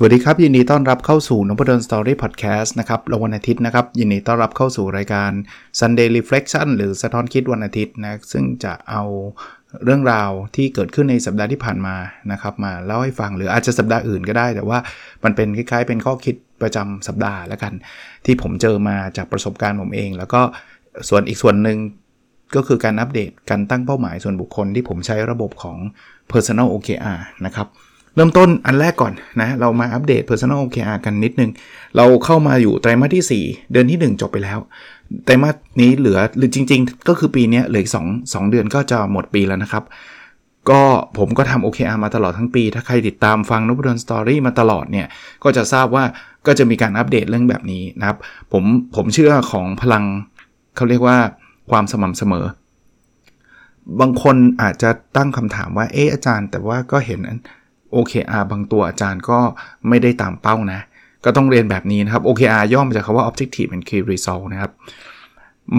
สวัสดีครับ ยินดีต้อนรับเข้าสู่นพดลสตอรี่พอดแคสต์นะครับวันอาทิตย์นะครับ ยินดีต้อนรับเข้าสู่รายการ Sunday Reflection หรือสะท้อนคิดวันอาทิตย์นะซึ่งจะเอาเรื่องราวที่เกิดขึ้นในสัปดาห์ที่ผ่านมานะครับ มาเล่าให้ฟังหรืออาจจะสัปดาห์อื่นก็ได้ แต่ว่ามันเป็นคล้ายๆ เป็นข้อคิดประจำสัปดาห์แล้วกัน ที่ผมเจอมาจากประสบการณ์ผมเอง แล้วก็ส่วนอีกส่วนหนึ่งก็คือการอัปเดตการตั้งเป้าหมายส่วนบุคคลที่ผมใช้ระบบของ Personal OKR นะครับ เริ่มต้นอันแรกก่อนนะเรามาอัปเดต Personal OKR กันนิดนึง เราเข้ามาอยู่ไตรมาสที่ 4 เดือนที่ 1 จบไปแล้วไตรมาสนี้เหลือหรือจริง ๆ ก็คือปีนี้เหลืออีก2 2 เดือนก็จะหมดปีแล้วนะครับ ก็ผมก็ทำ OKR มาตลอดทั้งปี ถ้าใครติดตามฟังนบดอนสตอรี่มาตลอดเนี่ย ก็จะทราบว่าก็จะมีการอัปเดตเรื่องแบบนี้นะครับ ผมผมเชื่อของพลังเขาเรียกว่าความสม่ำเสมอ บางคนอาจจะตั้งคำถามว่าเอออาจารย์ แต่ว่าก็เห็น OKR บางตัวอาจารย์ก็ไม่ได้ตามเป้านะ ก็ต้องเรียนแบบนี้นะครับ OKR ย่อมาจากคำว่า Objective and Key Result นะครับ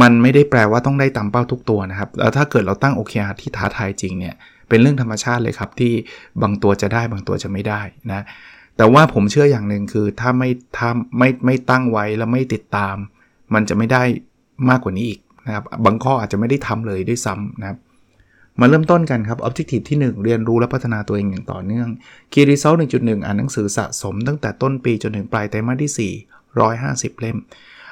มันไม่ได้แปลว่าต้องได้ตามเป้าทุกตัวนะครับ แล้วถ้าเกิดเราตั้ง OKR ที่ท้าทายจริงเนี่ย เป็นเรื่องธรรมชาติเลยครับที่บางตัวจะได้บางตัวจะไม่ได้นะ แต่ว่าผมเชื่ออย่างหนึ่งคือถ้าไม่ถ้าไม่ไม่ตั้งไว้แล้วไม่ติดตาม มันจะไม่ได้มากกว่านี้อีกนะครับ บางข้ออาจจะไม่ได้ทำเลยด้วยซ้ำนะครับ มาเริ่มต้นกันครับ Objective ที่ 1 เรียนรู้และพัฒนาตัวเองอย่างต่อเนื่อง Key Result 1.1 อ่านหนังสือสะสมตั้งแต่ต้นปีจนถึงปลายไตรมาสที่ 4 150 เล่ม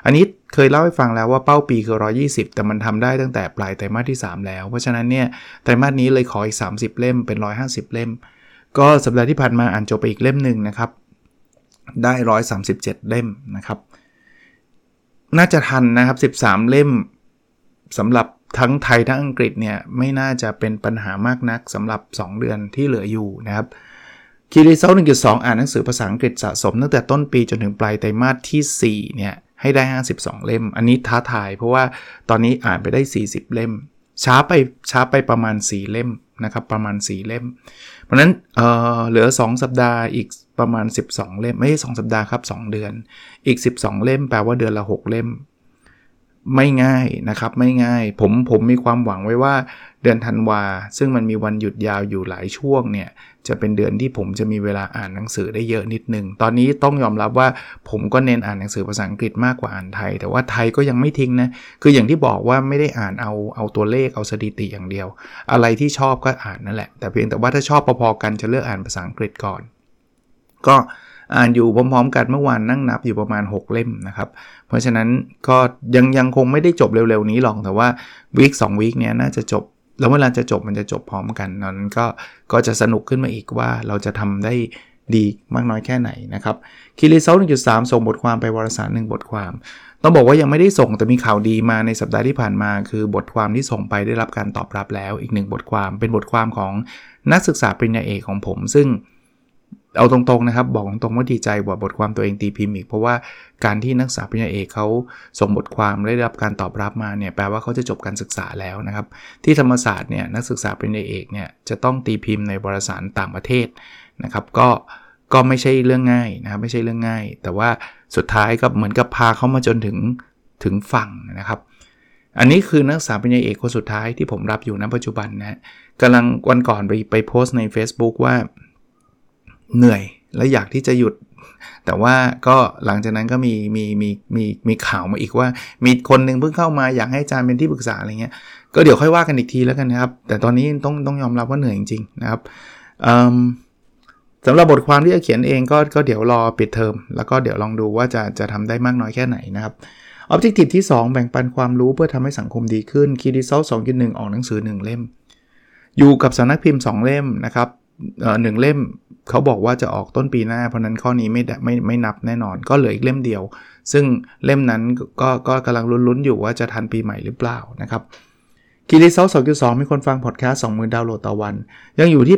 อันนี้เคยเล่าให้ฟังแล้วว่าเป้าปีคือ 120 แต่มันทำได้ตั้งแต่ปลายไตรมาสที่ 3 แล้ว เพราะฉะนั้นเนี่ยไตรมาสนี้เลยขออีก 30 เล่มเป็น 150 เล่ม ก็สัปดาห์ที่ผ่านมาอ่านจบไปอีกเล่มหนึ่งนะครับ ได้ 137 เล่มนะครับ น่าจะทันนะครับ 13 เล่มสำหรับ ทั้งไทยทั้งอังกฤษเนี่ยไม่น่าจะเป็นปัญหามากนักสำหรับ 2 เดือนที่เหลืออยู่นะครับคีรีเซล1.2อ่านหนังสือภาษาอังกฤษสะสมตั้งแต่ต้นปีจนถึงปลายไตรมาสที่4เนี่ยให้ได้ 52 เล่ม อันนี้ท้าทายเพราะว่าตอนนี้อ่านไปได้ 40 เล่ม ช้าไปช้าไปประมาณ 4 เล่มนะครับประมาณ 4 เล่ม เพราะนั้นเเหลือ 2 สัปดาห์อีกประมาณ 12 เล่ม ไม่ใช่ 2 สัปดาห์ครับ 2 เดือน อีก 12 เล่มแปลว่าเดือนละ 6 เล่ม ไม่ง่ายนะครับไม่ง่าย ผมผมมีความหวังไว้ว่าเดือนธันวา ซึ่งมันมีวันหยุดยาวอยู่หลายช่วงเนี่ยจะเป็นเดือนที่ผมจะมีเวลาอ่านหนังสือได้เยอะนิดนึง ตอนนี้ต้องยอมรับว่าผมก็เน้นอ่านหนังสือภาษาอังกฤษมากกว่าอ่านไทย แต่ว่าไทยก็ยังไม่ทิ้งนะคืออย่างที่บอกว่าไม่ได้อ่านเอาเอาตัวเลขเอาสถิติอย่างเดียว อะไรที่ชอบก็อ่านนั่นแหละแต่เพียงแต่ว่าถ้าชอบพอๆกันจะเลือกอ่านภาษาอังกฤษก่อน ก็ อ่านอยู่พร้อมๆ กันเมื่อวานนั่งนับอยู่ประมาณ 6 เล่มนะครับ เพราะฉะนั้นก็ยังยังคงไม่ได้จบเร็วๆนี้หรอกแต่ว่าวีคสองวีคเนี้ยน่าจะจบ แล้วเวลาจะจบมันจะจบพร้อมกันนั้นก็ก็จะสนุกขึ้นมาอีกว่าเราจะทำได้ดีมากน้อยแค่ไหนนะครับคีรีเซล1.3ส่งบทความไปวารสารหนึ่งบทความ ต้องบอกว่ายังไม่ได้ส่งแต่มีข่าวดีมาในสัปดาห์ที่ผ่านมา คือบทความที่ส่งไปได้รับการตอบรับแล้วอีกหนึ่งบทความเป็นบทความของนักศึกษาปริญญาเอกของผม ซึ่ง เอาตรงๆนะครับ บอกตรงๆว่าดีใจกว่าบทความตัวเองตีพิมพ์อีก เพราะว่าการที่นักศึกษาปริญญาเอกเขาส่งบทความได้รับการตอบรับมาเนี่ยแปลว่าเขาจะจบการศึกษาแล้วนะครับ ที่ธรรมศาสตร์เนี่ยนักศึกษาปริญญาเอกเนี่ยจะต้องตีพิมพ์ในบริษัทต่างประเทศนะครับ ก็ก็ไม่ใช่เรื่องง่ายนะครับไม่ใช่เรื่องง่าย แต่ว่าสุดท้ายก็เหมือนกับพาเขามาจนถึงถึงฝั่งนะครับ อันนี้คือนักศึกษาปริญญาเอกคนสุดท้ายที่ผมรับอยู่ณปัจจุบันนะกำลังวันก่อนไปไปโพสต์ใน Facebook ว่า เหนื่อยและอยากที่จะหยุด แต่ว่าก็หลังจากนั้นก็มีมีมีมีมีข่าวมาอีกว่า มีคนหนึ่งเพิ่งเข้ามาอยากให้อาจารย์เป็นที่ปรึกษาอะไรเงี้ยก็เดี๋ยวค่อยว่ากันอีกทีแล้วกันนะครับ แต่ตอนนี้ต้องต้องยอมรับว่าเหนื่อยจริงๆนะครับสำหรับบทความที่จะเขียนเองก็ก็เดี๋ยวรอปิดเทอมแล้วก็เดี๋ยวลองดูว่าจะจะทำได้มากน้อยแค่ไหนนะครับออบเจกตีที่ 2 แบ่งปันความรู้เพื่อทำให้สังคมดีขึ้นคีดีเซลสองหนึ่งออกหนังสือ 1 เล่ม อยู่กับสำนักพิมพ์ 2 เล่มนะครับ หนึ่งเล่มเขาบอกว่าจะออกต้นปีหน้า เพราะนั้นข้อนี้ไม่ไม่ไม่นับแน่นอน ก็เหลืออีกเล่มเดียว ซึ่งเล่มนั้นก็ก็กำลังลุ้นๆอยู่ว่าจะทันปีใหม่หรือเปล่านะครับ Key Result 2.2มีคนฟังพอดแคสต์20,000ดาวน์โหลดต่อวัน ยังอยู่ที่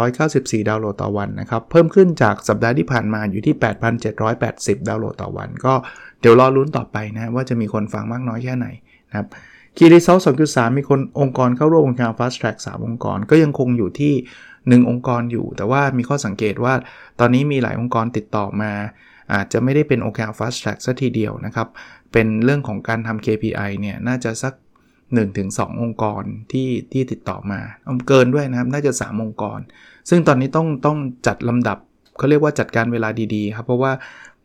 8,894 ดาวน์โหลดต่อวันนะครับ เพิ่มขึ้นจากสัปดาห์ที่ผ่านมาอยู่ที่ 8,780 ดาวน์โหลดต่อวัน ก็เดี๋ยวรอลุ้นต่อไปนะว่าจะมีคนฟังมากน้อยแค่ไหนนะครับคีรีเซล2.3มีคนองค์กรเข้าร่วมโครงการ Fast Track 3 องค์กร ก็ยังคงอยู่ที่ 1 องค์กรอยู่ แต่ว่ามีข้อสังเกตว่าตอนนี้มีหลายองค์กรติดต่อมา อาจจะไม่ได้เป็น OKR Fast Track ซะทีเดียวนะครับ เป็นเรื่องของการทำ KPI เนี่ยน่าจะสัก 1-2 องค์กรที่ที่ติดต่อมาเกินด้วยนะครับ น่าจะ 3 องค์กร ซึ่งตอนนี้ต้องต้องจัดลำดับเขาเรียกว่าจัดการเวลาดีๆครับ เพราะว่า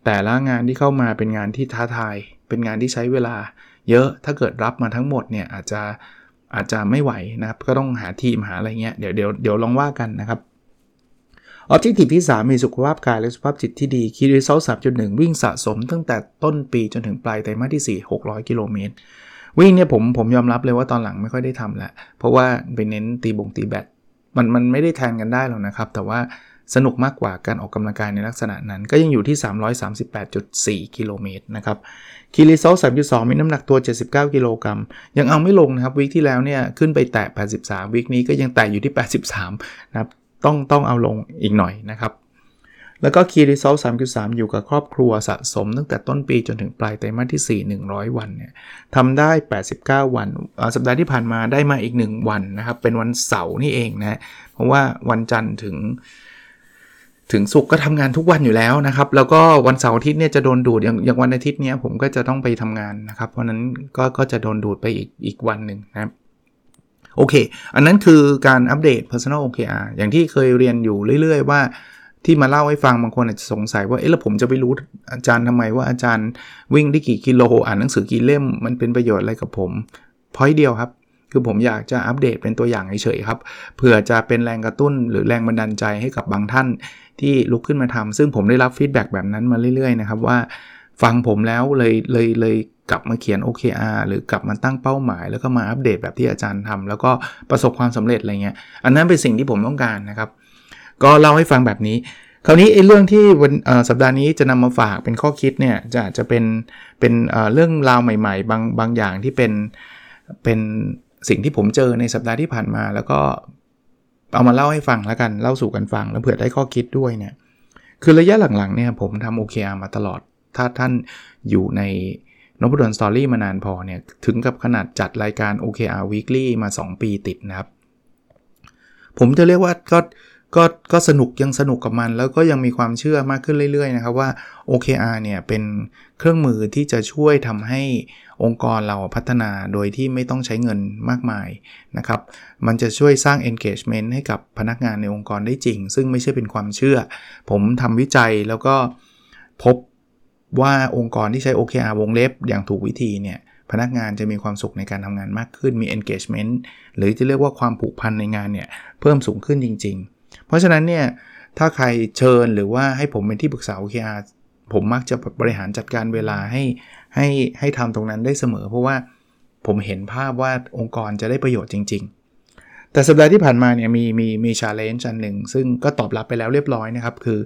แต่ละงานที่เข้ามาเป็นงานที่ท้าทาย เป็นงานที่ใช้เวลา เยอะถ้าเกิดรับมาทั้งหมดเนี่ยอาจจะ อาจจะไม่ไหวนะครับ ก็ต้องหาทีมหาอะไรเงี้ยเดี๋ยวเดี๋ยวเดี๋ยวลองว่ากันนะครับออบเจกตีที่ 3 มีสุขภาพกายและสุขภาพจิตที่ดีคีรีเซลสามจุดหนึ่งวิ่งสะสมตั้งแต่ต้นปีจนถึงปลายไตรมาสที่ 4 600 กิโลเมตร วิ่งเนี่ยผมผมยอมรับเลยว่าตอนหลังไม่ค่อยได้ทำแล้วเพราะว่าไปเน้นตีบงตีแบตมันมันไม่ได้แทนกันได้หรอกนะครับ แต่ว่า สนุกมากกว่าการออกกำลังกายในลักษณะนั้น ก็ยังอยู่ที่ 338.4 กิโลเมตรนะครับคีรีโซล3.2 มีน้ำหนักตัว 79 กิโลกรัมยังเอาไม่ลงนะครับวิกที่แล้วเนี่ยขึ้นไปแตะ 83วิกนี้ก็ยังแตะอยู่ที่ 83 นะครับต้องต้องเอาลงอีกหน่อยนะครับแล้วก็คีรีโซล3.3 อยู่กับครอบครัวสะสมตั้งแต่ต้นปีจนถึงปลายไตรมาสที่ 4 100 วันเนี่ยทำได้ 89 วันสัปดาห์ที่ผ่านมาได้มาอีก 1 วันนะครับ เป็นวันเสาร์นี่เองนะ เพราะว่าวันจันทร์ถึง ถึงสุกก็ทำงานทุกวันอยู่แล้วนะครับ แล้วก็วันเสาร์อาทิตย์เนี่ยจะโดนดูดอย่างอย่างวันอาทิตย์เนี้ยผมก็จะต้องไปทำงานนะครับ เพราะนั้นก็ก็จะโดนดูดไปอีกอีกวันหนึ่งนะครับโอเค อันนั้นคือการอัปเดต Personal OKR อย่างที่เคยเรียนอยู่เรื่อย ๆ ว่าที่มาเล่าให้ฟังบางคนอาจจะสงสัยว่า เอ๊ะแล้วผมจะไปรู้อาจารย์ทำไมว่าอาจารย์วิ่งได้กี่กิโลอ่านหนังสือกี่เล่มมันเป็นประโยชน์อะไรกับผมพอยเดียวครับ คือผมอยากจะอัปเดตเป็นตัวอย่างเฉยๆครับเผื่อจะเป็นแรงกระตุ้นหรือแรงบันดาลใจให้กับบางท่าน ที่ลุกขึ้นมาทำซึ่งผมได้รับ feedback แบบนั้นมาเรื่อยๆนะครับว่าฟังผมแล้วเลยเลยเลยกลับมาเขียน OKR หรือกลับมาตั้งเป้าหมาย แล้วก็มาอัปเดตแบบที่อาจารย์ทำแล้วก็ประสบความสำเร็จอะไรเงี้ยอันนั้นเป็นสิ่งที่ผมต้องการนะครับ ก็เล่าให้ฟังแบบนี้ คราวนี้ไอ้เรื่องที่วันสัปดาห์นี้จะนำมาฝากเป็นข้อคิดเนี่ยจะจะเป็นเป็นเรื่องราวใหม่ ๆ บางบางอย่างที่เป็นเป็นสิ่งที่ผมเจอในสัปดาห์ที่ผ่านมา แล้วก็ เอามาเล่าให้ฟังแล้วกันเล่าสู่กันฟังแล้วเผื่อได้ข้อคิดด้วยเนี่ยคือระยะหลังๆเนี่ยผมทำ OKR มาตลอด ถ้าท่านอยู่ในนบดอนสตอรี่มานานพอเนี่ยถึงกับขนาดจัดรายการ OKR Weekly มา 2 ปีติดนะครับ ผมจะเรียกว่าก็ ก็ก็สนุกยังสนุกกับมัน แล้วก็ยังมีความเชื่อมากขึ้นเรื่อยๆนะครับว่า OKR เนี่ยเป็นเครื่องมือที่จะช่วยทำให้องค์กรเราพัฒนาโดยที่ไม่ต้องใช้เงินมากมายนะครับ มันจะช่วยสร้าง engagement ให้กับพนักงานในองค์กรได้จริง ซึ่งไม่ใช่เป็นความเชื่อ ผมทำวิจัยแล้วก็พบว่าองค์กรที่ใช้ OKR วงเล็บอย่างถูกวิธีเนี่ยพนักงานจะมีความสุขในการทำงานมากขึ้นมี engagement หรือจะเรียกว่าความผูกพันในงานเนี่ยเพิ่มสูงขึ้นจริง ๆ เพราะฉะนั้นเนี่ยถ้าใครเชิญหรือว่าให้ผมเป็นที่ปรึกษา OKR ผมมักจะบริหารจัดการเวลาให้ให้ให้ทำตรงนั้นได้เสมอ เพราะว่าผมเห็นภาพว่าองค์กรจะได้ประโยชน์จริง ๆ แต่สัปดาห์ที่ผ่านมาเนี่ยมีมีมีชาเลนจ์อันหนึ่ง ซึ่งก็ตอบรับไปแล้วเรียบร้อยนะครับ คือ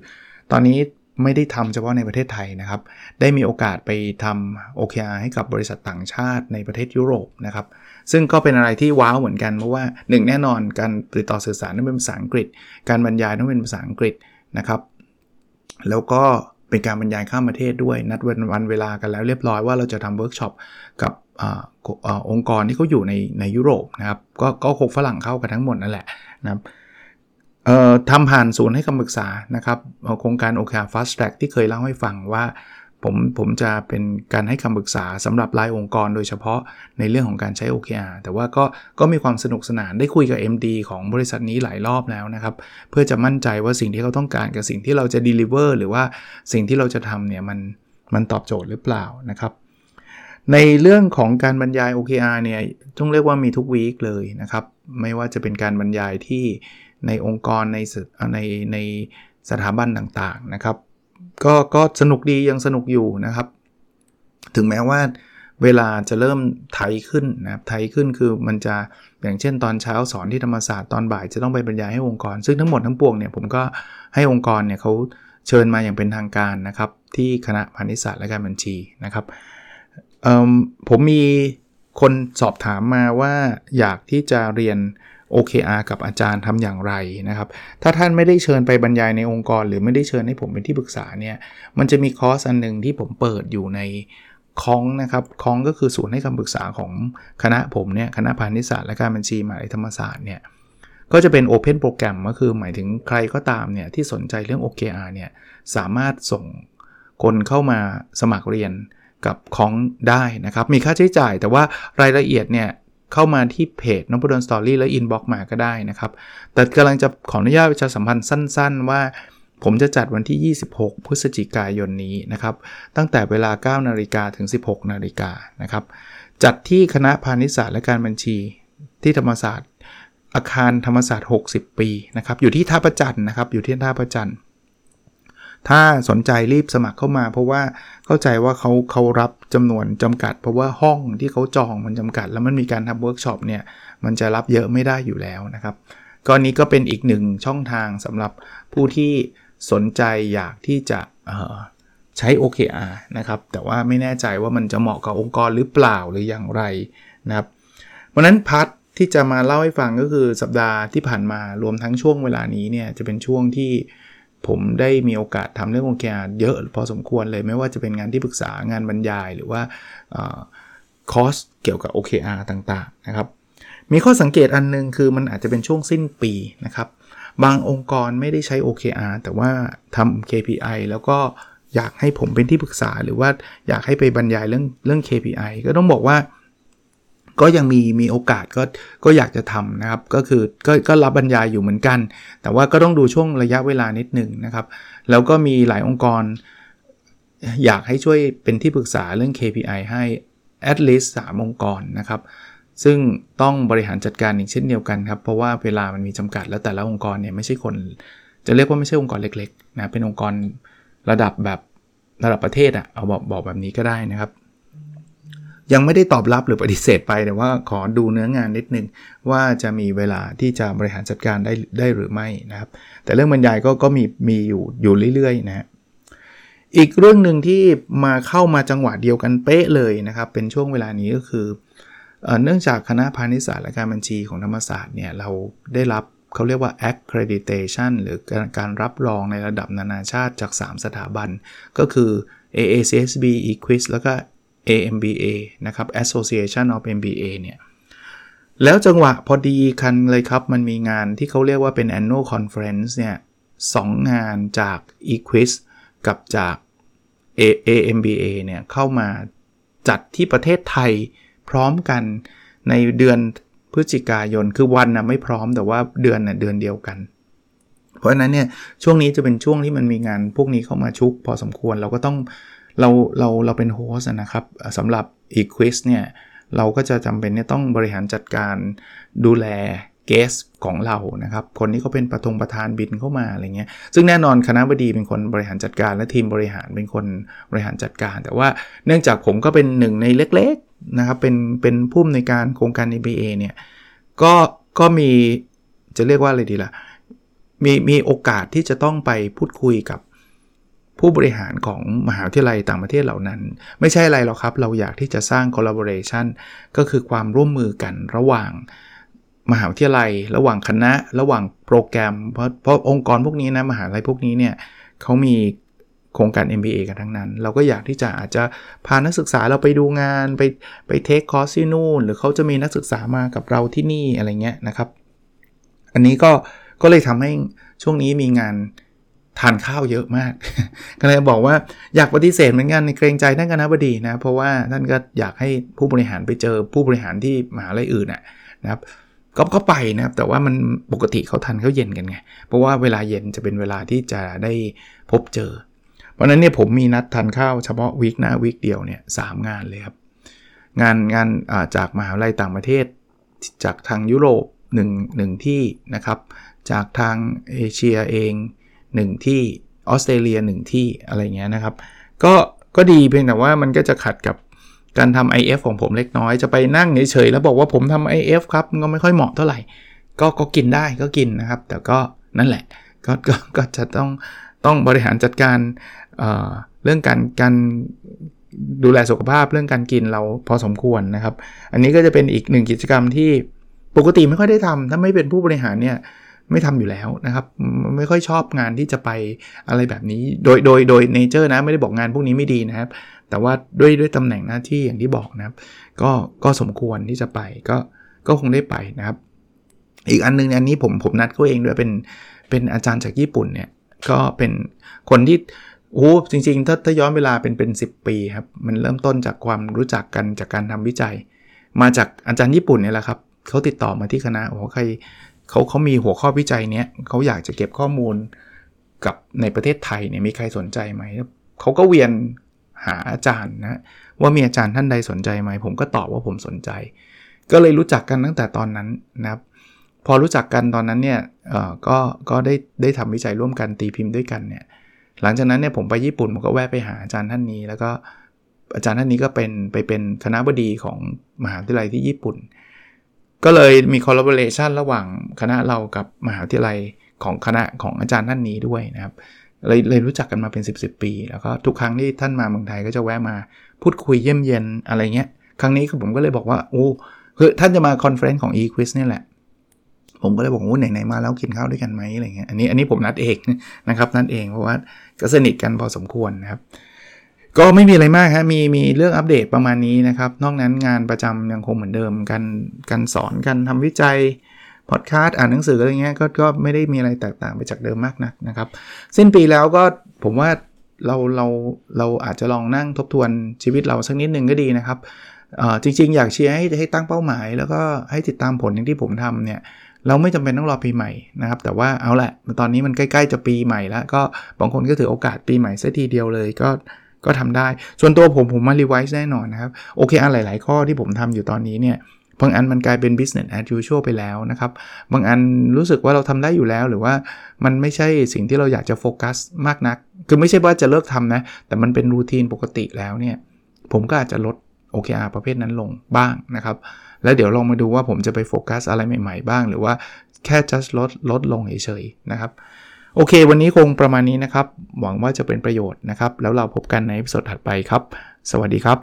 ตอนนี้ ไม่ได้ทำเฉพาะในประเทศไทยนะครับ ได้มีโอกาสไปทำ OKR ให้กับบริษัทต่างชาติในประเทศยุโรปนะครับ ซึ่งก็เป็นอะไรที่ว้าวเหมือนกันเพราะว่าหนึ่งแน่นอนการติดต่อสื่อสารต้องเป็นภาษาอังกฤษ การบรรยายต้องเป็นภาษาอังกฤษนะครับ แล้วก็เป็นการบรรยายข้ามประเทศด้วยนัดวันวันเวลากันแล้วเรียบร้อยว่าเราจะทำเวิร์กช็อปกับองค์กรที่เขาอยู่ในในยุโรปนะครับก็ก็คงฝรั่งเขากันทั้งหมดนั่นแหละนะครับ ทำผ่านศูนย์ให้คำปรึกษานะครับโครงการ OKR Fast Track ที่เคยเล่าให้ฟังว่าผมผมจะเป็นการให้คำปรึกษาสำหรับรายองค์กรโดยเฉพาะในเรื่องของการใช้ OKR แต่ว่าก็ก็มีความสนุกสนานได้คุยกับ MD ของบริษัทนี้หลายรอบแล้วนะครับ เพื่อจะมั่นใจว่าสิ่งที่เขาต้องการกับสิ่งที่เราจะ deliver หรือว่าสิ่งที่เราจะทำเนี่ยมันมันตอบโจทย์หรือเปล่านะครับ ในเรื่องของการบรรยาย OKR เนี่ยต้องเรียกว่ามีทุกวีคเลยนะครับ ไม่ว่าจะเป็นการบรรยายที่ ในองค์กรในในในสถาบันต่างๆนะครับ ก็ก็สนุกดียังสนุกอยู่นะครับ ถึงแม้ว่าเวลาจะเริ่มไทยขึ้นนะครับไทยขึ้นคือมันจะอย่างเช่นตอนเช้าสอนที่ธรรมศาสตร์ตอนบ่ายจะต้องไปบรรยายให้องค์กร ซึ่งทั้งหมดทั้งปวงเนี่ยผมก็ให้องค์กรเนี่ยเขาเชิญมาอย่างเป็นทางการนะครับ ที่คณะพาณิชยศาสตร์และการบัญชีนะครับผมมีคนสอบถามมาว่าอยากที่จะเรียน OKR กับอาจารย์ทำอย่างไรนะครับ ถ้าท่านไม่ได้เชิญไปบรรยายในองค์กร หรือไม่ได้เชิญให้ผมเป็นที่ปรึกษาเนี่ย มันจะมีคอร์สอันหนึ่งที่ผมเปิดอยู่ในคองนะครับคองก็คือศูนย์ให้คำปรึกษาของคณะผมเนี่ยคณะพาณิชยศาสตร์และการบัญชีมหาวิทยาลัยธรรมศาสตร์เนี่ยก็จะเป็น Open โปรแกรมก็คือหมายถึงใครก็ตามเนี่ยที่สนใจเรื่อง OKR เนี่ยสามารถส่งคนเข้ามาสมัครเรียนกับของได้นะครับ มีค่าใช้จ่ายแต่ว่ารายละเอียดเนี่ย เข้ามาที่เพจ Nopadol's Story แล้ว inbox มาก็ได้นะครับ แต่กำลังจะขออนุญาตประชาสัมพันธ์สั้น ๆ ว่าผมจะจัดวันที่ 26 พฤศจิกายนนี้นะครับ ตั้งแต่เวลา 9 นาฬิกาถึง 16 นาฬิกานะครับ จัดที่คณะพาณิชยศาสตร์และการบัญชีที่ธรรมศาสตร์ อาคารธรรมศาสตร์ 60 ปีนะครับ อยู่ที่ท่าพระจันทร์นะครับ อยู่ที่ท่าพระจันทร์ ถ้าสนใจรีบสมัครเข้ามา เพราะว่าเข้าใจว่าเขาเขารับจำนวนจำกัด เพราะว่าห้องที่เขาจองมันจำกัด แล้วมันมีการทำเวิร์กช็อปเนี่ยมันจะรับเยอะไม่ได้อยู่แล้วนะครับก็นี้ก็เป็นอีกหนึ่งช่องทางสำหรับผู้ที่สนใจอยากที่จะใช้ OKR นะครับ แต่ว่าไม่แน่ใจว่ามันจะเหมาะกับองค์กรหรือเปล่าหรืออย่างไรนะครับ เพราะนั้น part ที่จะมาเล่าให้ฟังก็คือสัปดาห์ที่ผ่านมารวมทั้งช่วงเวลานี้เนี่ยจะเป็นช่วงที่ ผมได้มีโอกาสทำเรื่อง OKR เยอะพอสมควรเลยไม่ว่าจะเป็นงานที่ปรึกษางานบรรยายหรือว่าคอร์สเกี่ยวกับ OKR ต่างๆนะครับ มีข้อสังเกตอันนึงคือมันอาจจะเป็นช่วงสิ้นปีนะครับ บางองค์กรไม่ได้ใช้ OKR แต่ว่าทำ KPI แล้วก็อยากให้ผมเป็นที่ปรึกษาหรือว่าอยากให้ไปบรรยายเรื่องเรื่อง KPI ก็ต้องบอกว่า ก็ยังมีมีโอกาสก็ก็อยากจะทำนะครับ ก็คือก็ก็รับบรรยายอยู่เหมือนกัน แต่ว่าก็ต้องดูช่วงระยะเวลานิดหนึ่งนะครับ แล้วก็มีหลายองค์กร อยากให้ช่วยเป็นที่ปรึกษาเรื่อง KPI ให้ at least 3องค์กรนะครับซึ่งต้องบริหารจัดการอีกเช่นเดียวกันครับ เพราะว่าเวลามันมีจำกัดแล้วแต่ละองค์กรเนี่ยไม่ใช่คน จะเรียกว่าไม่ใช่องค์กรเล็กๆนะเป็นองค์กรระดับแบบระดับประเทศอะ่ะเอาบอกบอกแบบนี้ก็ได้นะครับ ยังไม่ได้ตอบรับหรือปฏิเสธไปแต่ว่าขอดูเนื้องานนิดนึง ว่าจะมีเวลาที่จะบริหารจัดการได้ได้หรือไม่นะครับ แต่เรื่องบรรยายก็ก็มีมีอยู่อยู่เรื่อยๆนะอีกเรื่องหนึ่งที่มาเข้ามาจังหวะเดียวกันเป๊ะเลยนะครับ เป็นช่วงเวลานี้ก็คือเนื่องจากคณะพาณิชยศาสตร์และการบัญชีของธรรมศาสตร์เนี่ยเราได้รับเขาเรียกว่า accreditation หรือการรับรองในระดับนานาชาติจาก 3 สถาบัน ก็คือ AACSB Equis แล้วก็ AMBA นะครับ Association of MBA เนี่ยแล้วจังหวะพอดีคันเลยครับ มันมีงานที่เขาเรียกว่าเป็น annual conference เนี่ยสองงานจาก Equis กับจาก AMBA เนี่ยเข้ามาจัดที่ประเทศไทยพร้อมกันในเดือนพฤศจิกายน คือวันนะไม่พร้อมแต่ว่าเดือนนะ่ะเดือนเดียวกัน เพราะฉะนั้นเนี่ยช่วงนี้จะเป็นช่วงที่มันมีงานพวกนี้เข้ามาชุกพอสมควรเราก็ต้อง เราเราเราเป็นโฮสนะครับสำหรับอีควิสเนี่ยเราก็จะจำเป็นเนี่ยต้องบริหารจัดการดูแลเกสของเรานะครับ คนนี้เขาเป็นประทงประธานบินเข้ามาอะไรเงี้ย ซึ่งแน่นอนคณะบดีเป็นคนบริหารจัดการและทีมบริหารเป็นคนบริหารจัดการ แต่ว่าเนื่องจากผมก็เป็นหนึ่งในเล็กๆนะครับ เป็นเป็นผู้ในการโครงการ MBA เนี่ย ก็ก็มีจะเรียกว่าอะไรดีละ่ะ มีมีโอกาสที่จะต้องไปพูดคุยกับ ผู้บริหารของมหาวิทยาลัยต่างประเทศเหล่านั้น ไม่ใช่อะไรหรอกครับ เราอยากที่จะสร้าง collaboration ก็คือความร่วมมือกันระหว่างมหาวิทยาลัย ระหว่างคณะ ระหว่างโปรแกรม เพราะเพราะองค์กรพวกนี้นะมหาลัยพวกนี้เนี่ยเขามีโครงการ MBA กันทั้งนั้น เราก็อยากที่จะอาจจะพานักศึกษาเราไปดูงาน ไปไปเทคคอร์สที่นู่น หรือเขาจะมีนักศึกษามากับเราที่นี่อะไรเงี้ยนะครับ อันนี้ก็ก็เลยทำให้ช่วงนี้มีงาน ทานข้าวเยอะมาก ก็เลยบอกว่าอยากปฏิเสธเหมือนกันในเกรงใจท่านคณะบดีนะ เพราะว่าท่านก็อยากให้ผู้บริหารไปเจอผู้บริหารที่มหาลัยอื่นนะครับก็ก็ไปนะครับแต่ว่ามันปกติเขาทันเขาเย็นกันไง เพราะว่าเวลาเย็นจะเป็นเวลาที่จะได้พบเจอ เพราะนั้นเนี่ยผมมีนัดทานข้าวเฉพาะวีคหน้าวีคเดียวเนี่ยสงานเลยครับ งานงานจากมหาวิทยาลัยต่างประเทศ จากทางยุโรป1 1ที่นะครับ จากทางเอเชียเอง 1 ที่ออสเตรเลีย 1 ที่อะไรเงี้ยนะครับ ก็ก็ดีเพียงแต่ว่ามันก็จะขัดกับการทำ IF ของผมเล็กน้อย จะไปนั่งเฉยๆแล้วบอกว่าผมทำ IF ครับก็ไม่ค่อยเหมาะเท่าไหร่ ก็ก็กินได้ก็กินนะครับ แต่ก็นั่นแหละก็ก็ก็จะต้องต้องบริหารจัดการเเรื่องการการดูแลสุขภาพเรื่องการกินเราพอสมควรนะครับ อันนี้ก็จะเป็นอีกหนึ่งกิจกรรมที่ปกติไม่ค่อยได้ทำถ้าไม่เป็นผู้บริหารเนี่ย ไม่ทำอยู่แล้วนะครับ ไม่ค่อยชอบงานที่จะไปอะไรแบบนี้ โดยโดยโดยเนเจอร์นะไม่ได้บอกงานพวกนี้ไม่ดีนะครับ แต่ว่าด้วยด้วยตำแหน่งหน้าที่อย่างที่บอกนะครับ ก็ก็สมควรที่จะไปก็ก็คงได้ไปนะครับ อีกอันนึงอันนี้ผมผมนัดเขาเองด้วยเป็นเป็นอาจารย์จากญี่ปุ่นเนี่ยก็เป็นคนที่โอ้จริงๆถ้าถ้าย้อนเวลาเป็นเป็นสิปีครับ มันเริ่มต้นจากความรู้จักกันจากการทำวิจัย มาจากอาจารย์ญี่ปุ่นเนี่ยแหละครับเขาติดต่อมาที่คณะโอ้ใคร เขาเขามีหัวข้อวิจัยเนี้ยเขาอยากจะเก็บข้อมูลกับในประเทศไทยเนี่ยมีใครสนใจไหมเขาก็เวียนหาอาจารย์นะว่ามีอาจารย์ท่านใดสนใจไหม ผมก็ตอบว่าผมสนใจ ก็เลยรู้จักกันตั้งแต่ตอนนั้นนะครับพอรู้จักกันตอนนั้นเนี่ยก็ก็ได้ได้ทำวิจัยร่วมกันตีพิมพ์ด้วยกันเนี่ยหลังจากนั้นเนี่ยผมไปญี่ปุ่นผมก็แวะไปหาอาจารย์ท่านนี้ แล้วก็อาจารย์ท่านนี้ก็เป็นไปเป็นคณะบดีของมหาวิทยาลัยที่ญี่ปุ่น ก็เลยมี collaboration ระหว่างคณะเรากับมหาวิทยาลัยของคณะของอาจารย์ท่านนี้ด้วยนะครับเลยเลยรู้จักกันมาเป็น 10 ๆ ปี แล้วก็ทุกครั้งที่ท่านมาเมืองไทยก็จะแวะมาพูดคุยเยี่ยมเย็นอะไรเงี้ย ครั้งนี้ผมก็เลยบอกว่าโอ้คือท่านจะมา conference ของ EQUIS นี่แหละ ผมก็เลยบอกว่าไหนๆมาแล้วกินข้าวด้วยกันไหมอะไรเงี้ยอันนี้อันนี้ผมนัดเองนะครับนัดเองเพราะว่าก็สนิทกันพอสมควรนะครับ ก็ไม่มีอะไรมากครับมีมีเรื่องอัปเดตประมาณนี้นะครับ นอกนั้นงานประจำยังคงเหมือนเดิมการการสอนการทำวิจัยพอดแคสต์อ่านหนังสืออะไรเงี้ยก็ก็ไม่ได้มีอะไรแตกต่างไปจากเดิมมากนักนะครับ สิ้นปีแล้วก็ผมว่าเราเราเราอาจจะลองนั่งทบทวนชีวิตเราสักนิดหนึ่งก็ดีนะครับจริง ๆ อยากเชียร์ให้ให้ตั้งเป้าหมาย แล้วก็ให้ติดตามผลอย่างที่ผมทำเนี่ยเราไม่จำเป็นต้องรอปีใหม่นะครับ แต่ว่าเอาแหละตอนนี้มันใกล้ ๆ จะปีใหม่แล้ว ก็บางคนก็ถือโอกาสปีใหม่ซะทีเดียวเลยก็ ก็ทำได้ ส่วนตัวผมผมมา revise แน่นอนนะครับ โอเคอันหลาย ๆ ข้อที่ผมทำอยู่ตอนนี้เนี่ยบางอันมันกลายเป็น business as usual ไปแล้วนะครับ บางอันรู้สึกว่าเราทำได้อยู่แล้ว หรือว่ามันไม่ใช่สิ่งที่เราอยากจะโฟกัสมากนัก คือไม่ใช่ว่าจะเลิกทำนะ แต่มันเป็นรูทีนปกติแล้วเนี่ย ผมก็อาจจะลด OKR ประเภทนั้นลงบ้างนะครับ แล้วเดี๋ยวลองมาดูว่าผมจะไปโฟกัสอะไรใหม่ ๆ บ้าง หรือว่าแค่ just ลดลดลงเฉยๆนะครับ โอเค วันนี้คงประมาณนี้นะครับ หวังว่าจะเป็นประโยชน์นะครับ แล้วเราพบกันในสดถัดไปครับ สวัสดีครับ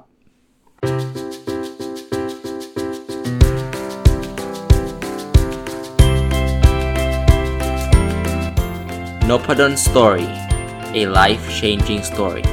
n o p a d o n Story a life changing story